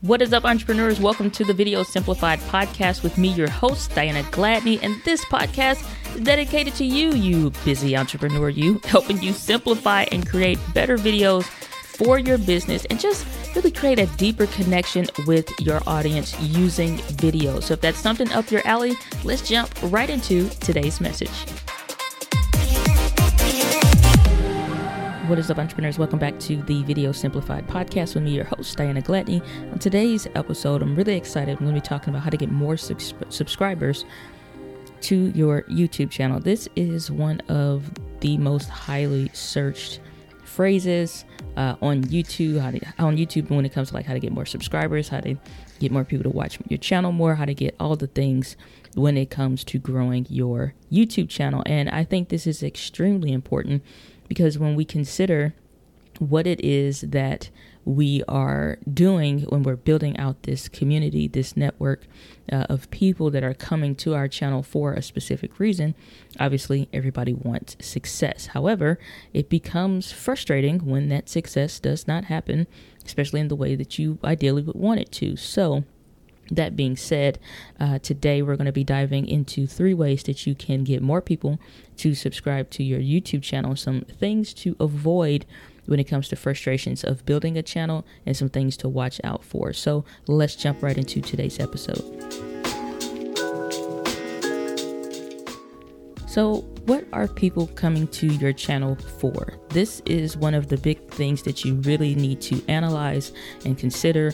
What is up, entrepreneurs? Welcome to the Video Simplified podcast with me, your host, Diana Gladney. And this podcast is dedicated to you, you busy entrepreneur, you, helping you simplify and create better videos for your business and just really create a deeper connection with your audience using video. So if that's something up your alley, let's jump right into today's message. What is up, entrepreneurs? Welcome back to the Video Simplified podcast with me, your host, Diana Gladney. On today's episode, I'm really excited. I'm going to be talking about how to get more subscribers to your YouTube channel. This is one of the most highly searched phrases uh, on YouTube. How to, on YouTube when it comes to like how to get more subscribers, how to get more people to watch your channel more, how to get all the things when it comes to growing your YouTube channel. And I think this is extremely important because when we consider what it is that we are doing when we're building out this community, this network uh, of people that are coming to our channel for a specific reason, obviously everybody wants success. However, it becomes frustrating when that success does not happen, especially in the way that you ideally would want it to. So, that being said, uh, today we're going to be diving into three ways that you can get more people to subscribe to your YouTube channel, some things to avoid when it comes to frustrations of building a channel, and some things to watch out for. So let's jump right into today's episode. So, what are people coming to your channel for? This is one of the big things that you really need to analyze and consider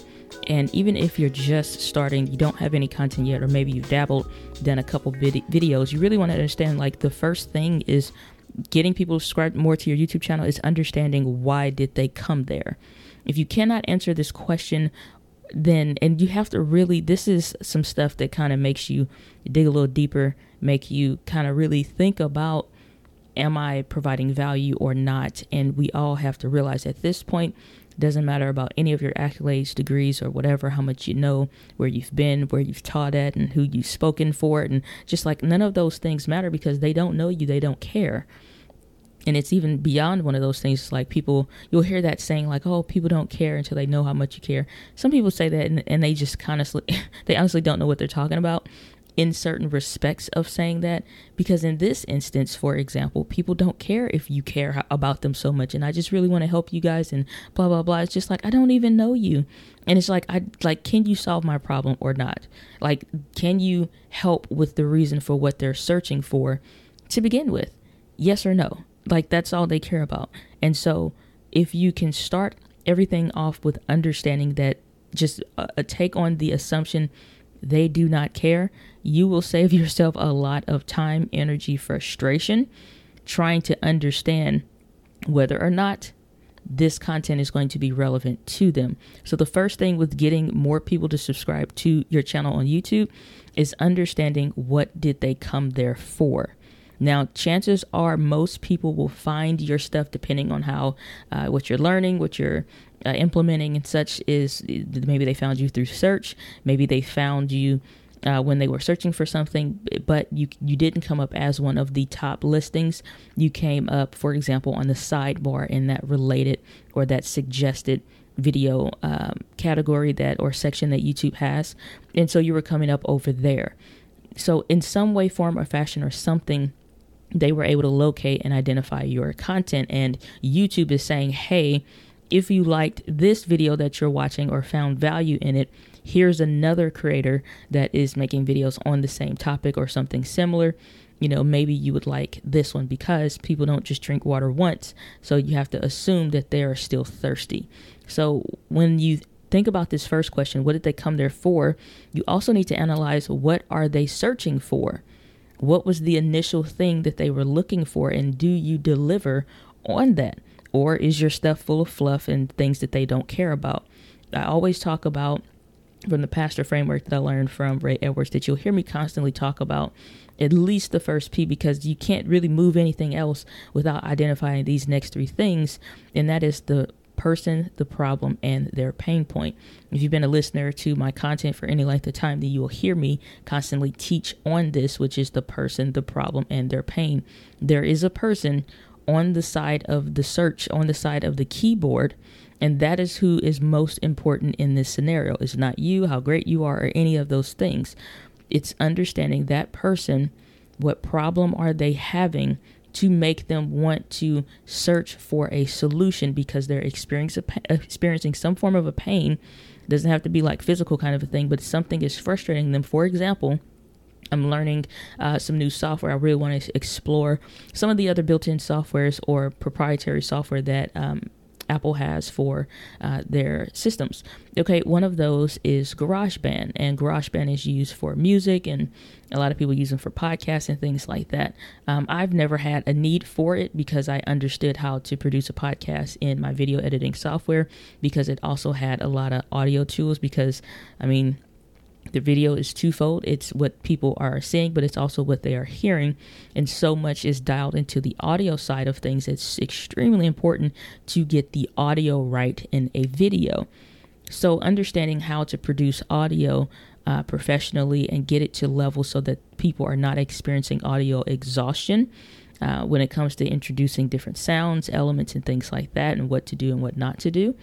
and even if you're just starting, you don't have any content yet, or maybe you've dabbled, done a couple vid- videos, you really want to understand like the first thing is getting people subscribed more to your YouTube channel is understanding why did they come there. If you cannot answer this question, then and you have to really this is some stuff that kind of makes you dig a little deeper, make you kind of really think about am I providing value or not? And we all have to realize at this point doesn't matter about any of your accolades, degrees, or whatever, how much you know, where you've been, where you've taught at, and who you've spoken for. And just like none of those things matter because they don't know you, they don't care. And it's even beyond one of those things. It's like people, you'll hear that saying, like, oh, people don't care until they know how much you care. Some people say that and, and they just kind of, they honestly don't know what they're talking about in certain respects of saying that because in this instance for example people don't care if you care about them so much and i just really want to help you guys and blah blah blah. It's just like i don't even know you. And it's like i like can you solve my problem or not? Like can you help with the reason for what they're searching for to begin with? Yes or no? Like that's all they care about. And so if you can start everything off with understanding that just a, a take on the assumption they do not care, you will save yourself a lot of time, energy, frustration trying to understand whether or not this content is going to be relevant to them. So, the first thing with getting more people to subscribe to your channel on YouTube is understanding what did they come there for. Now, chances are most people will find your stuff depending on how uh, what you're learning, what you're uh, implementing, and such. Is maybe they found you through search, maybe they found you. Uh, when they were searching for something, but you you didn't come up as one of the top listings. You came up, for example, on the sidebar in that related or that suggested video um, category that or section that YouTube has, and so you were coming up over there. So in some way, form, or fashion, or something they were able to locate and identify your content. And YouTube is saying, hey, if you liked this video that you're watching or found value in it, here's another creator that is making videos on the same topic or something similar. You know, maybe you would like this one because people don't just drink water once. So you have to assume that they are still thirsty. So when you think about this first question, what did they come there for? You also need to analyze what are they searching for? What was the initial thing that they were looking for, and do you deliver on that? Or is your stuff full of fluff and things that they don't care about? I always talk about from the pastor framework that I learned from Ray Edwards that you'll hear me constantly talk about at least the first P because you can't really move anything else without identifying these next three things, and that is the person, the problem, and their pain point. If you've been a listener to my content for any length of time, then you will hear me constantly teach on this, which is the person, the problem, and their pain. There is a person on the side of the search, on the side of the keyboard. And that is who is most important in this scenario. It's not you, how great you are, or any of those things. It's understanding that person, what problem are they having to make them want to search for a solution because they're experiencing some form of a pain. It doesn't have to be like physical kind of a thing, but something is frustrating them. For example, I'm learning uh, some new software. I really want to explore some of the other built in softwares or proprietary software that um, Apple has for uh, their systems. Okay, one of those is GarageBand, and GarageBand is used for music, and a lot of people use them for podcasts and things like that. Um, I've never had a need for it because I understood how to produce a podcast in my video editing software because it also had a lot of audio tools. Because, I mean, the video is twofold. It's what people are seeing but it's also what they are hearing. And so much is dialed into the audio side of things. It's extremely important to get the audio right in a video. So understanding how to produce audio uh, professionally and get it to level so that people are not experiencing audio exhaustion uh, when it comes to introducing different sounds elements and things like that and what to do and what not to do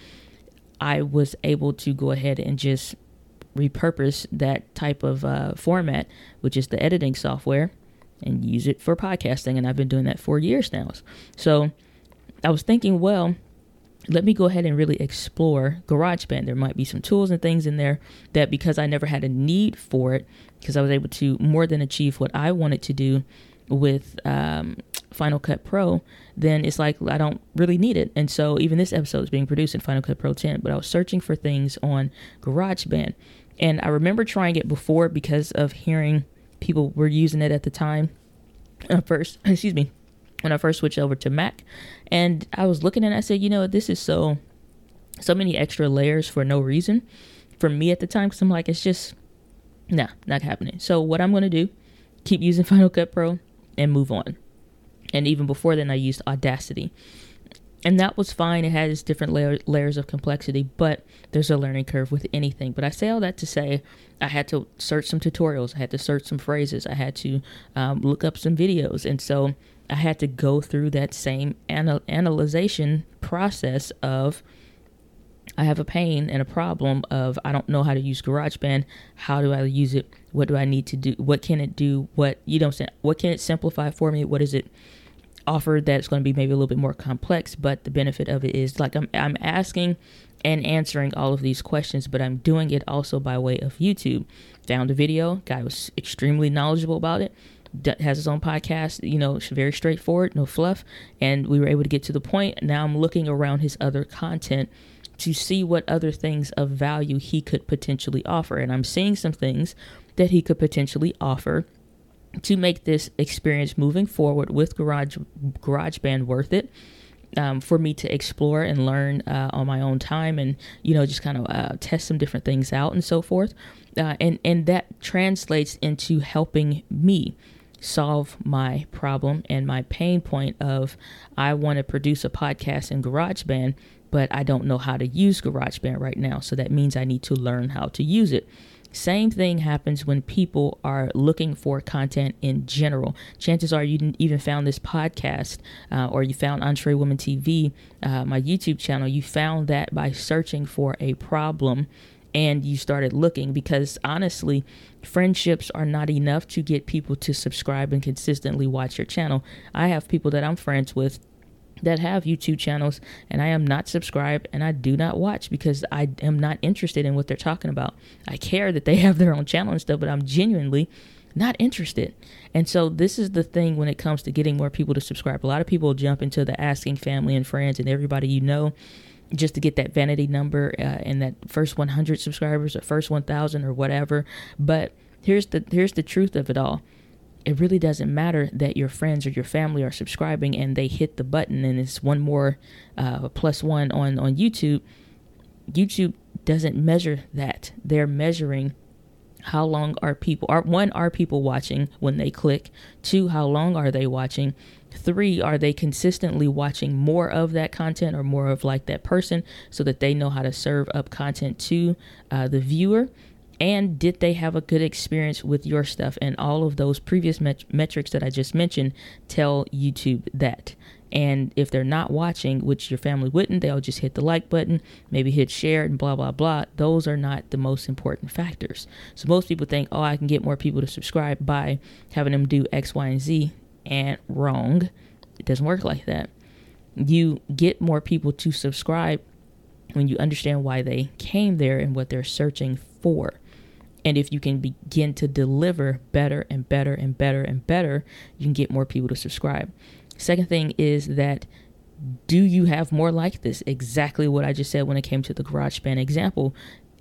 i was able to go ahead and just repurpose that type of uh, format, which is the editing software, and use it for podcasting. And I've been doing that for years now. So I was thinking, well, let me go ahead and really explore GarageBand. There might be some tools and things in there that because I never had a need for it, because I was able to more than achieve what I wanted to do with um, Final Cut Pro, then it's like I don't really need it. And so even this episode is being produced in Final Cut Pro 10, but I was searching for things on GarageBand. And I remember trying it before because of hearing people were using it at the time. Uh, first, excuse me, when I first switched over to Mac, and I was looking and I said, you know, this is so, so many extra layers for no reason for me at the time. Because I'm like, it's just, nah, not happening. So what I'm gonna do, keep using Final Cut Pro and move on. And even before then, I used Audacity and that was fine. It has different layer, layers of complexity, but there's a learning curve with anything. But I say all that to say I had to search some tutorials, I had to search some phrases, I had to um, look up some videos, and so I had to go through that same anal- analyzation process of I have a pain and a problem of I don't know how to use GarageBand. How do I use it? What do I need to do? What can it do? What you don't say? What can it simplify for me? What is it? Offer that's going to be maybe a little bit more complex, but the benefit of it is like I'm I'm asking and answering all of these questions, but I'm doing it also by way of YouTube. Found a video, guy was extremely knowledgeable about it. Has his own podcast, you know, very straightforward, no fluff, and we were able to get to the point. Now I'm looking around his other content to see what other things of value he could potentially offer, and I'm seeing some things that he could potentially offer to make this experience moving forward with Garage GarageBand worth it. Um, for me to explore and learn uh, on my own time, and you know, just kind of uh, test some different things out and so forth, uh, and and that translates into helping me solve my problem and my pain point of I want to produce a podcast in GarageBand, but I don't know how to use GarageBand right now, so that means I need to learn how to use it. Same thing happens when people are looking for content in general. Chances are you didn't even found this podcast uh, or you found Entre Woman TV, uh, my YouTube channel. You found that by searching for a problem and you started looking because honestly, friendships are not enough to get people to subscribe and consistently watch your channel. I have people that I'm friends with that have YouTube channels and I am not subscribed and I do not watch because I am not interested in what they're talking about. I care that they have their own channel and stuff, but I'm genuinely not interested. And so this is the thing when it comes to getting more people to subscribe. A lot of people jump into the asking family and friends and everybody you know just to get that vanity number uh, and that first 100 subscribers or first 1000 or whatever. But here's the here's the truth of it all it really doesn't matter that your friends or your family are subscribing and they hit the button and it's one more uh, plus one on on YouTube. YouTube doesn't measure that. They're measuring how long are people are one are people watching when they click two how long are they watching three are they consistently watching more of that content or more of like that person so that they know how to serve up content to uh, the viewer and did they have a good experience with your stuff and all of those previous met- metrics that i just mentioned tell youtube that And if they're not watching, which your family wouldn't, they'll just hit the like button, maybe hit share and blah, blah, blah. Those are not the most important factors. So most people think, oh, I can get more people to subscribe by having them do X, Y, and Z. And wrong. It doesn't work like that. You get more people to subscribe when you understand why they came there and what they're searching for. And if you can begin to deliver better and better and better and better, you can get more people to subscribe. Second thing is that do you have more like this? Exactly what I just said when it came to the garage GarageBand example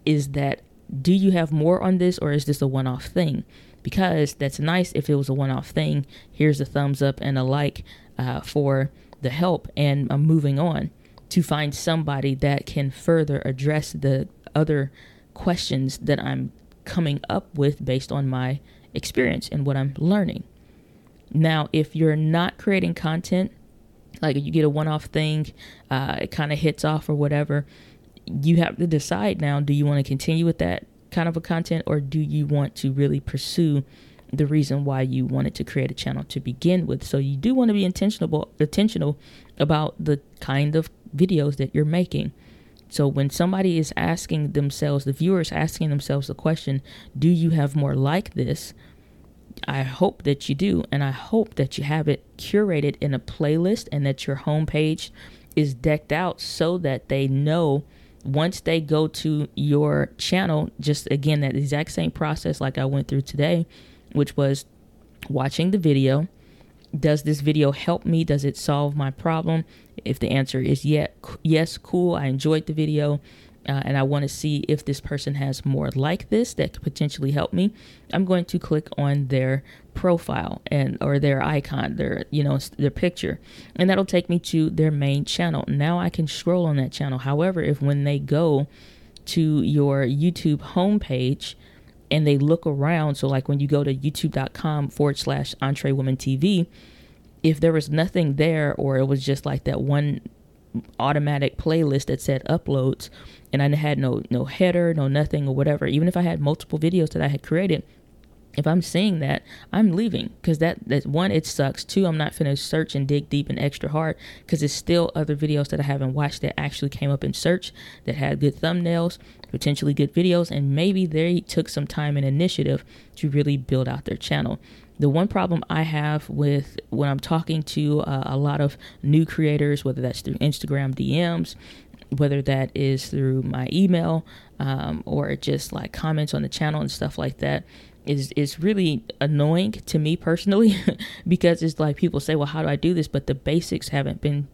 is that do you have more on this or is this a one off thing? Because that's nice if it was a one off thing. Here's a thumbs up and a like uh, for the help, and I'm moving on to find somebody that can further address the other questions that I'm coming up with based on my experience and what I'm learning. Now, if you're not creating content, like you get a one off thing, uh, it kind of hits off or whatever, you have to decide now do you want to continue with that kind of a content or do you want to really pursue the reason why you wanted to create a channel to begin with. So you do want to be intentional intentional about the kind of videos that you're making. So when somebody is asking themselves, the viewers asking themselves the question, do you have more like this? I hope that you do, and I hope that you have it curated in a playlist and that your homepage is decked out so that they know once they go to your channel, just again, that exact same process like I went through today, which was watching the video. Does this video help me? Does it solve my problem? If the answer is yet, yes, cool, I enjoyed the video. Uh, and I want to see if this person has more like this that could potentially help me, I'm going to click on their profile and or their icon, their you know their picture, and that'll take me to their main channel. Now I can scroll on that channel. However, if when they go to your YouTube homepage and they look around, so like when you go to youtube.com forward slash Entre Woman TV, if there was nothing there or it was just like that one automatic playlist that said uploads and I had no no header, no nothing or whatever, even if I had multiple videos that I had created, if I'm seeing that, I'm leaving because that that one it sucks. Two, I'm not finna search and dig deep and extra hard because it's still other videos that I haven't watched that actually came up in search that had good thumbnails, potentially good videos, and maybe they took some time and initiative to really build out their channel. The one problem I have with when I'm talking to uh, a lot of new creators, whether that's through Instagram DMs, whether that is through my email um, or just like comments on the channel and stuff like that, is is really annoying to me personally because it's like people say, well, how do I do this? But the basics haven't been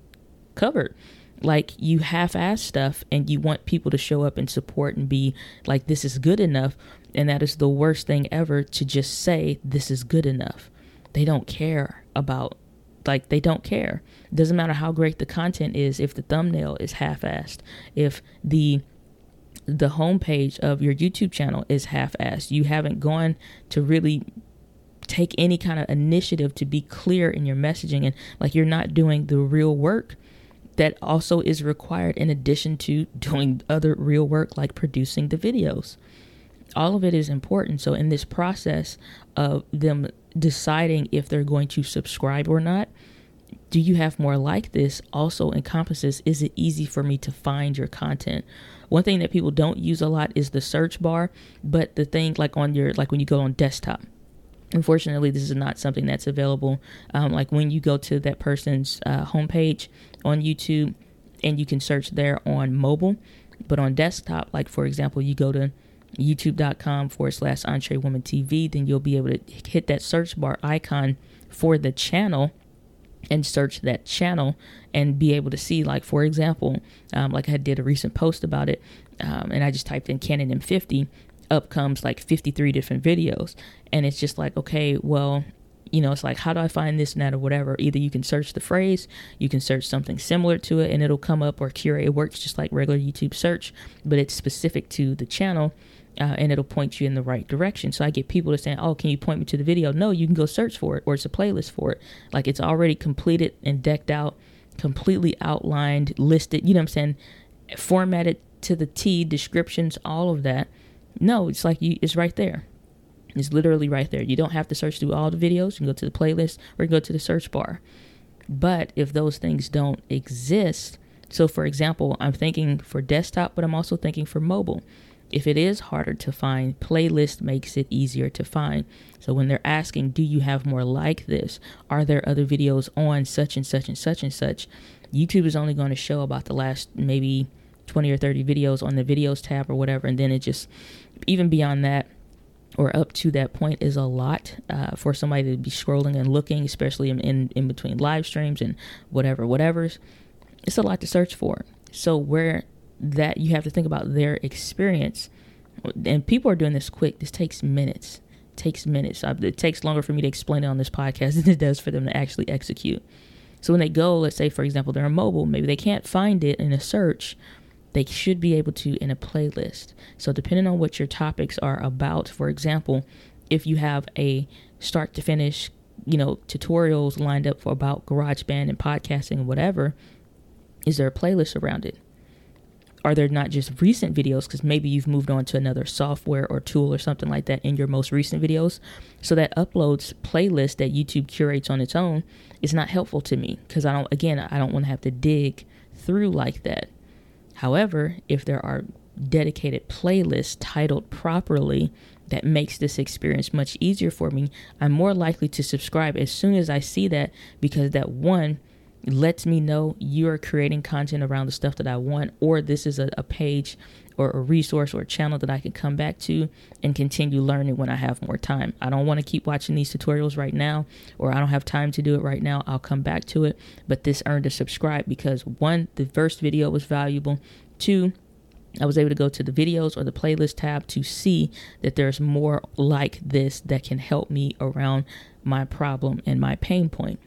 covered. Like you half-ass stuff, and you want people to show up and support and be like, this is good enough, and that is the worst thing ever to just say this is good enough. They don't care about like they don't care. It doesn't matter how great the content is if the thumbnail is half-assed, if the the homepage of your YouTube channel is half-assed. You haven't gone to really take any kind of initiative to be clear in your messaging and like you're not doing the real work that also is required in addition to doing other real work like producing the videos. All of it is important. So in this process of them deciding if they're going to subscribe or not, do you have more like this also encompasses is it easy for me to find your content one thing that people don't use a lot is the search bar, but the thing like on your like when you go on desktop. Unfortunately, this is not something that's available. Um, like when you go to that person's uh, homepage on YouTube, and you can search there on mobile, but on desktop, like for example, you go to youtube.com forward slash Entre Woman TV, then you'll be able to hit that search bar icon for the channel and search that channel and be able to see like for example um, like i did a recent post about it um, and i just typed in canon m50 up comes like 53 different videos. And it's just like okay well you know it's like how do i find this and that or whatever either you can search the phrase you can search something similar to it and it'll come up or curate it works just like regular youtube search but it's specific to the channel uh, and it'll point you in the right direction. So I get people to say, "Oh, can you point me to the video?" No, you can go search for it, or it's a playlist for it. Like it's already completed and decked out, completely outlined, listed. You know what I'm saying? Formatted to the T, descriptions, all of that. No, it's like you, it's right there. It's literally right there. You don't have to search through all the videos. You can go to the playlist or go to the search bar. But if those things don't exist, so for example, I'm thinking for desktop, but I'm also thinking for mobile. If it is harder to find, playlist makes it easier to find. So when they're asking, do you have more like this? Are there other videos on such and such and such and such? YouTube is only going to show about the last maybe 20 or 30 videos on the videos tab or whatever. And then it just, even beyond that, or up to that point is a lot uh, for somebody to be scrolling and looking, especially in, in, in between live streams and whatever, whatever's. It's a lot to search for. So where that you have to think about their experience, and people are doing this quick. This takes minutes. Takes minutes. It takes longer for me to explain it on this podcast than it does for them to actually execute. So when they go, let's say for example they're on mobile, maybe they can't find it in a search they should be able to in a playlist. So, depending on what your topics are about, for example, if you have a start to finish, you know, tutorials lined up for about GarageBand and podcasting and whatever, is there a playlist around it? Are there not just recent videos? Because maybe you've moved on to another software or tool or something like that in your most recent videos. So that uploads playlist that YouTube curates on its own is not helpful to me because I don't, again, I don't want to have to dig through like that. However, if there are dedicated playlists titled properly that makes this experience much easier for me, I'm more likely to subscribe as soon as I see that because that one lets me know you're creating content around the stuff that I want, or this is a, a, page or a resource or a channel that I can come back to and continue learning when I have more time. I don't want to keep watching these tutorials right now, or I don't have time to do it right now. I'll come back to it, but this earned a subscribe because one, the first video was valuable, two, I was able to go to the videos or the playlist tab to see that there's more like this that can help me around my problem and my pain point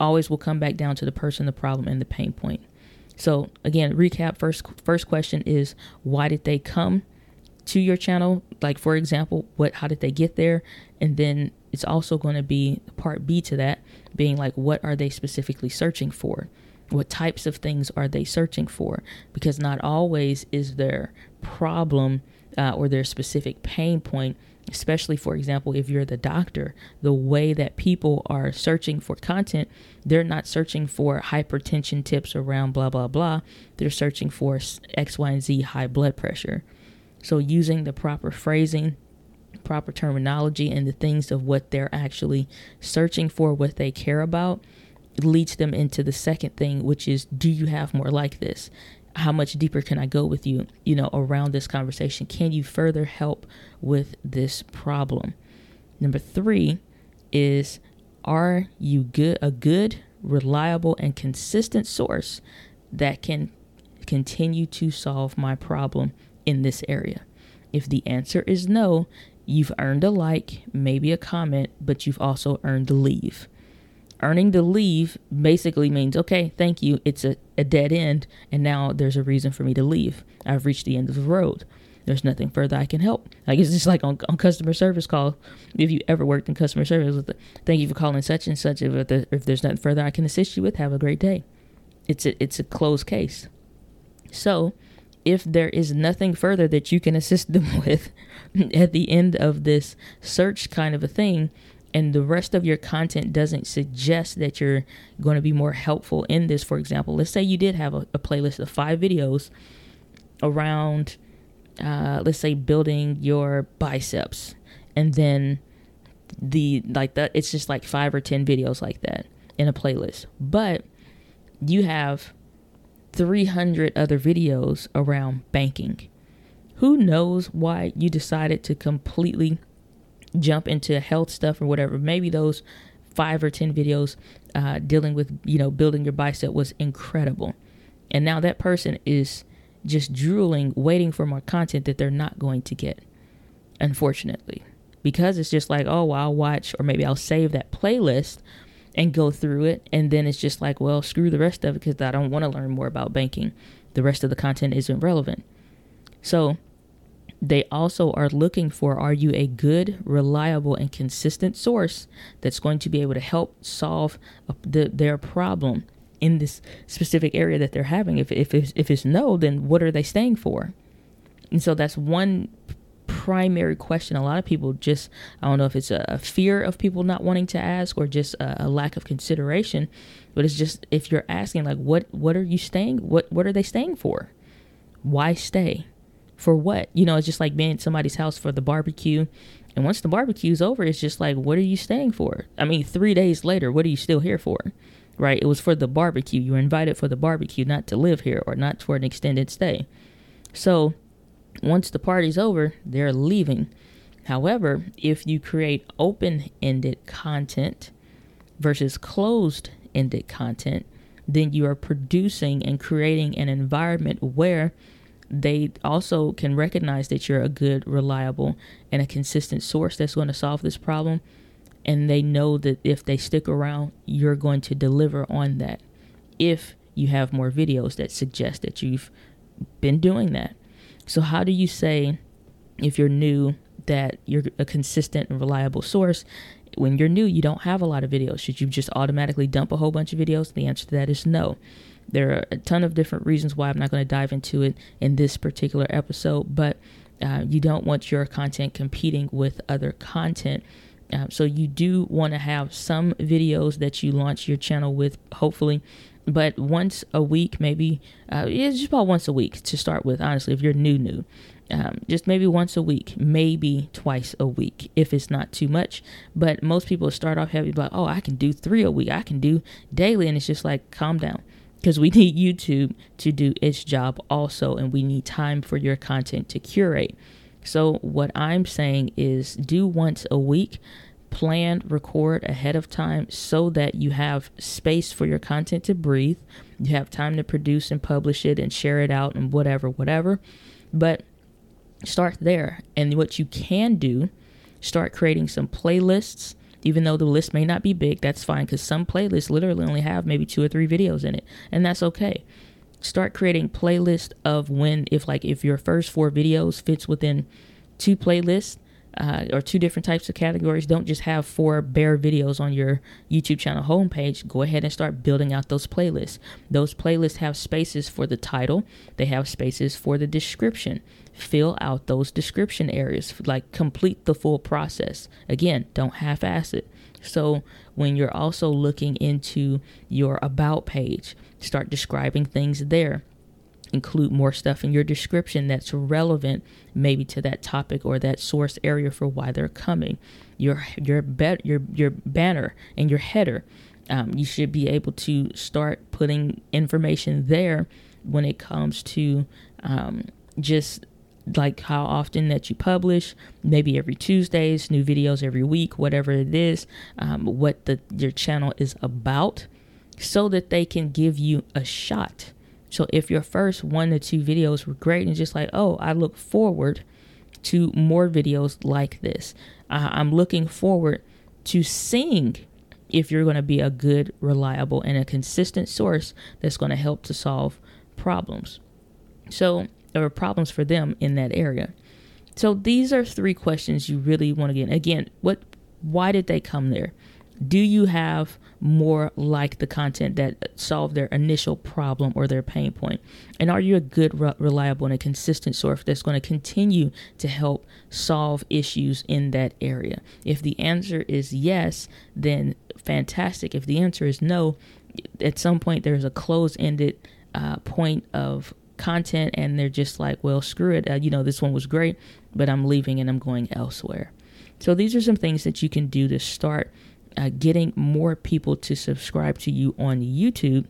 always will come back down to the person, the problem, and the pain point. So again, recap first first question is why did they come to your channel? Like for example, what how did they get there? And then it's also going to be part B to that being like what are they specifically searching for? What types of things are they searching for? Because not always is their problem uh, or their specific pain point especially for example if you're the doctor the way that people are searching for content they're not searching for hypertension tips around blah blah blah. They're searching for x y and z high blood pressure. So using the proper phrasing proper terminology and the things of what they're actually searching for what they care about leads them into the second thing which is do you have more like this how much deeper can I go with you, you know, around this conversation? Can you further help with this problem? Number three is are you good a good, reliable, and consistent source that can continue to solve my problem in this area? If the answer is no, you've earned a like, maybe a comment, but you've also earned a leave earning the leave basically means okay thank you it's a, a dead end and now there's a reason for me to leave. I've reached the end of the road. There's nothing further i can help. Like it's just like on, on customer service call if you ever worked in customer service with the, thank you for calling such and such if, the, if there's nothing further i can assist you with have a great day. It's a, it's a closed case. So if there is nothing further that you can assist them with at the end of this search kind of a thing and the rest of your content doesn't suggest that you're going to be more helpful in this, for example, let's say you did have a, a playlist of five videos around, uh, let's say, building your biceps, and then the like that, it's just like five or 10 videos like that in a playlist, but you have 300 other videos around banking. Who knows why you decided to completely jump into health stuff or whatever, maybe those five or 10 videos uh, dealing with, you know, building your bicep was incredible. And now that person is just drooling, waiting for more content that they're not going to get, unfortunately. Because it's just like, oh, well, I'll watch, or maybe I'll save that playlist and go through it. And then it's just like, well, screw the rest of it because I don't want to learn more about banking. The rest of the content isn't relevant. So they also are looking for are you a good, reliable, and consistent source that's going to be able to help solve the, their problem in this specific area that they're having? If, if, it's, if it's no, then what are they staying for? And so that's one primary question. A lot of people just, I don't know if it's a, a fear of people not wanting to ask or just a, a, lack of consideration, but it's just if you're asking like, what what are you staying? What what are they staying for? Why stay? For what? You know, it's just like being at somebody's house for the barbecue. And once the barbecue's over, it's just like, what are you staying for? I mean, three days later, what are you still here for? Right? It was for the barbecue. You were invited for the barbecue, not to live here or not for an extended stay. So once the party's over, they're leaving. However, if you create open ended content versus closed ended content, then you are producing and creating an environment where they also can recognize that you're a good, reliable, and a consistent source that's going to solve this problem. And they know that if they stick around, you're going to deliver on that. If you have more videos that suggest that you've been doing that. So, how do you say if you're new that you're a consistent and reliable source? When you're new, you don't have a lot of videos. Should you just automatically dump a whole bunch of videos? The answer to that is no. There are a ton of different reasons why I'm not going to dive into it in this particular episode, but uh, you don't want your content competing with other content. Uh, so you do want to have some videos that you launch your channel with, hopefully but once a week, maybe uh, it's just about once a week to start with. Honestly, if you're new, new, um, just maybe once a week, maybe twice a week, if it's not too much. But most people start off heavy, like, oh, I can do three a week, I can do daily, and it's just like, calm down, because we need YouTube to do its job also, and we need time for your content to curate. So what I'm saying is, do once a week plan, record ahead of time so that you have space for your content to breathe. You have time to produce and publish it and share it out and whatever, whatever. But start there. And what you can do, start creating some playlists. Even though the list may not be big, that's fine because some playlists literally only have maybe two or three videos in it, and that's okay. Start creating playlists of when, if like if your first four videos fits within two playlists, uh, or two different types of categories. Don't just have four bare videos on your YouTube channel homepage. Go ahead and start building out those playlists. Those playlists have spaces for the title, they have spaces for the description. Fill out those description areas, like complete the full process. Again, don't half ass it. So, when you're also looking into your about page, start describing things there include more stuff in your description that's relevant maybe to that topic or that source area for why they're coming. Your your bet your your banner and your header. Um, you should be able to start putting information there when it comes to um, just like how often that you publish maybe every tuesdays new videos every week whatever it is um, what the your channel is about so that they can give you a shot so if your first one to two videos were great and just like, oh, I look forward to more videos like this. Uh, I'm looking forward to seeing if you're going to be a good, reliable, and a consistent source that's going to help to solve problems. So there are problems for them in that area. So these are three questions you really want to get. Again, what why did they come there? Do you have more like the content that solved their initial problem or their pain point? And are you a good, reliable, and a consistent source that's going to continue to help solve issues in that area? If the answer is yes, then fantastic. If the answer is no, at some point there's a close ended uh, point of content and they're just like, well, screw it. Uh, you know, this one was great, but I'm leaving and I'm going elsewhere. So these are some things that you can do to start uh, getting more people to subscribe to you on YouTube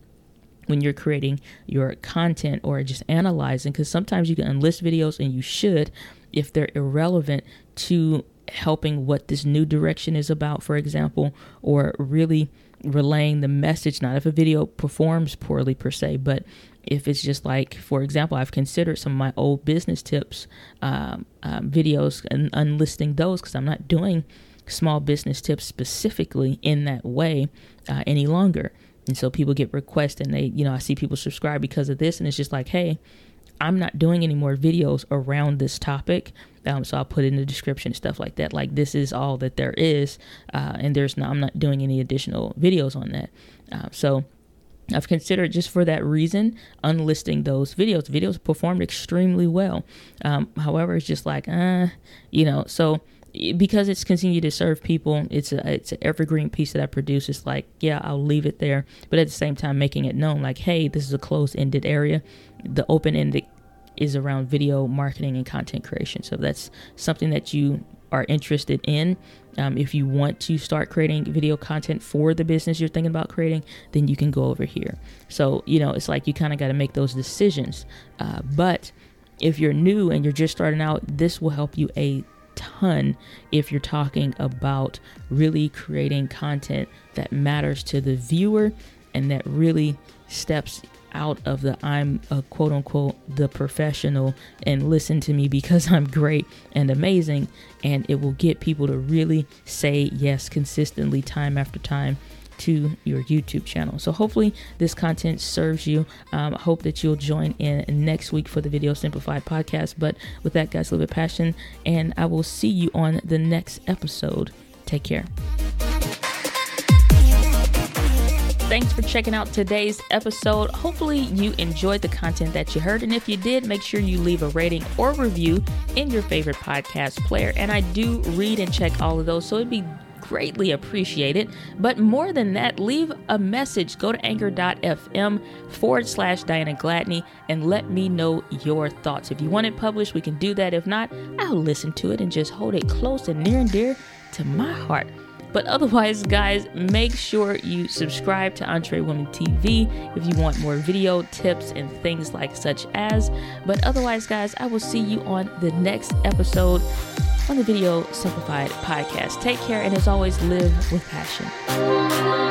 when you're creating your content or just analyzing because sometimes you can unlist videos and you should if they're irrelevant to helping what this new direction is about for example or really relaying the message. Not if a video performs poorly per se but if it's just like for example i've considered some of my old business tips um, um, videos and unlisting those because i'm not doing small business tips specifically in that way uh, any longer. And so people get requests and they, you know, I see people subscribe because of this. And it's just like, hey, I'm not doing any more videos around this topic. Um, so I'll put in the description stuff like that. Like this is all that there is, uh, and there's no, I'm not doing any additional videos on that. Uh, so I've considered just for that reason unlisting those videos. Videos performed extremely well. Um, however, it's just like, uh, you know, so because it's continued to serve people, it's a it's an evergreen piece that I produce. It's like, yeah, I'll leave it there, but at the same time, making it known, like, hey, this is a closed ended area. The open ended is around video marketing and content creation. So that's something that you are interested in. Um, if you want to start creating video content for the business you're thinking about creating, then you can go over here. So, you know, it's like you kind of got to make those decisions. Uh, but if you're new and you're just starting out, this will help you a ton if you're talking about really creating content that matters to the viewer and that really steps out of the I'm a quote unquote the professional and listen to me because I'm great and amazing. And it will get people to really say yes consistently time after time to your YouTube channel. So hopefully this content serves you. Um, I hope that you'll join in next week for the Video Simplified podcast. But with that, guys, live with passion, and I will see you on the next episode. Take care. Thanks for checking out today's episode. Hopefully, you enjoyed the content that you heard. And if you did, make sure you leave a rating or review in your favorite podcast player. And I do read and check all of those, so it'd be greatly appreciated. But more than that, leave a message. Go to anchor.fm forward slash Diana Gladney and let me know your thoughts. If you want it published, we can do that. If not, I'll listen to it and just hold it close and near and dear to my heart. But otherwise, guys, make sure you subscribe to Entre Women TV if you want more video tips and things like such as. But otherwise, guys, I will see you on the next episode on the Video Simplified podcast. Take care, and as always, live with passion.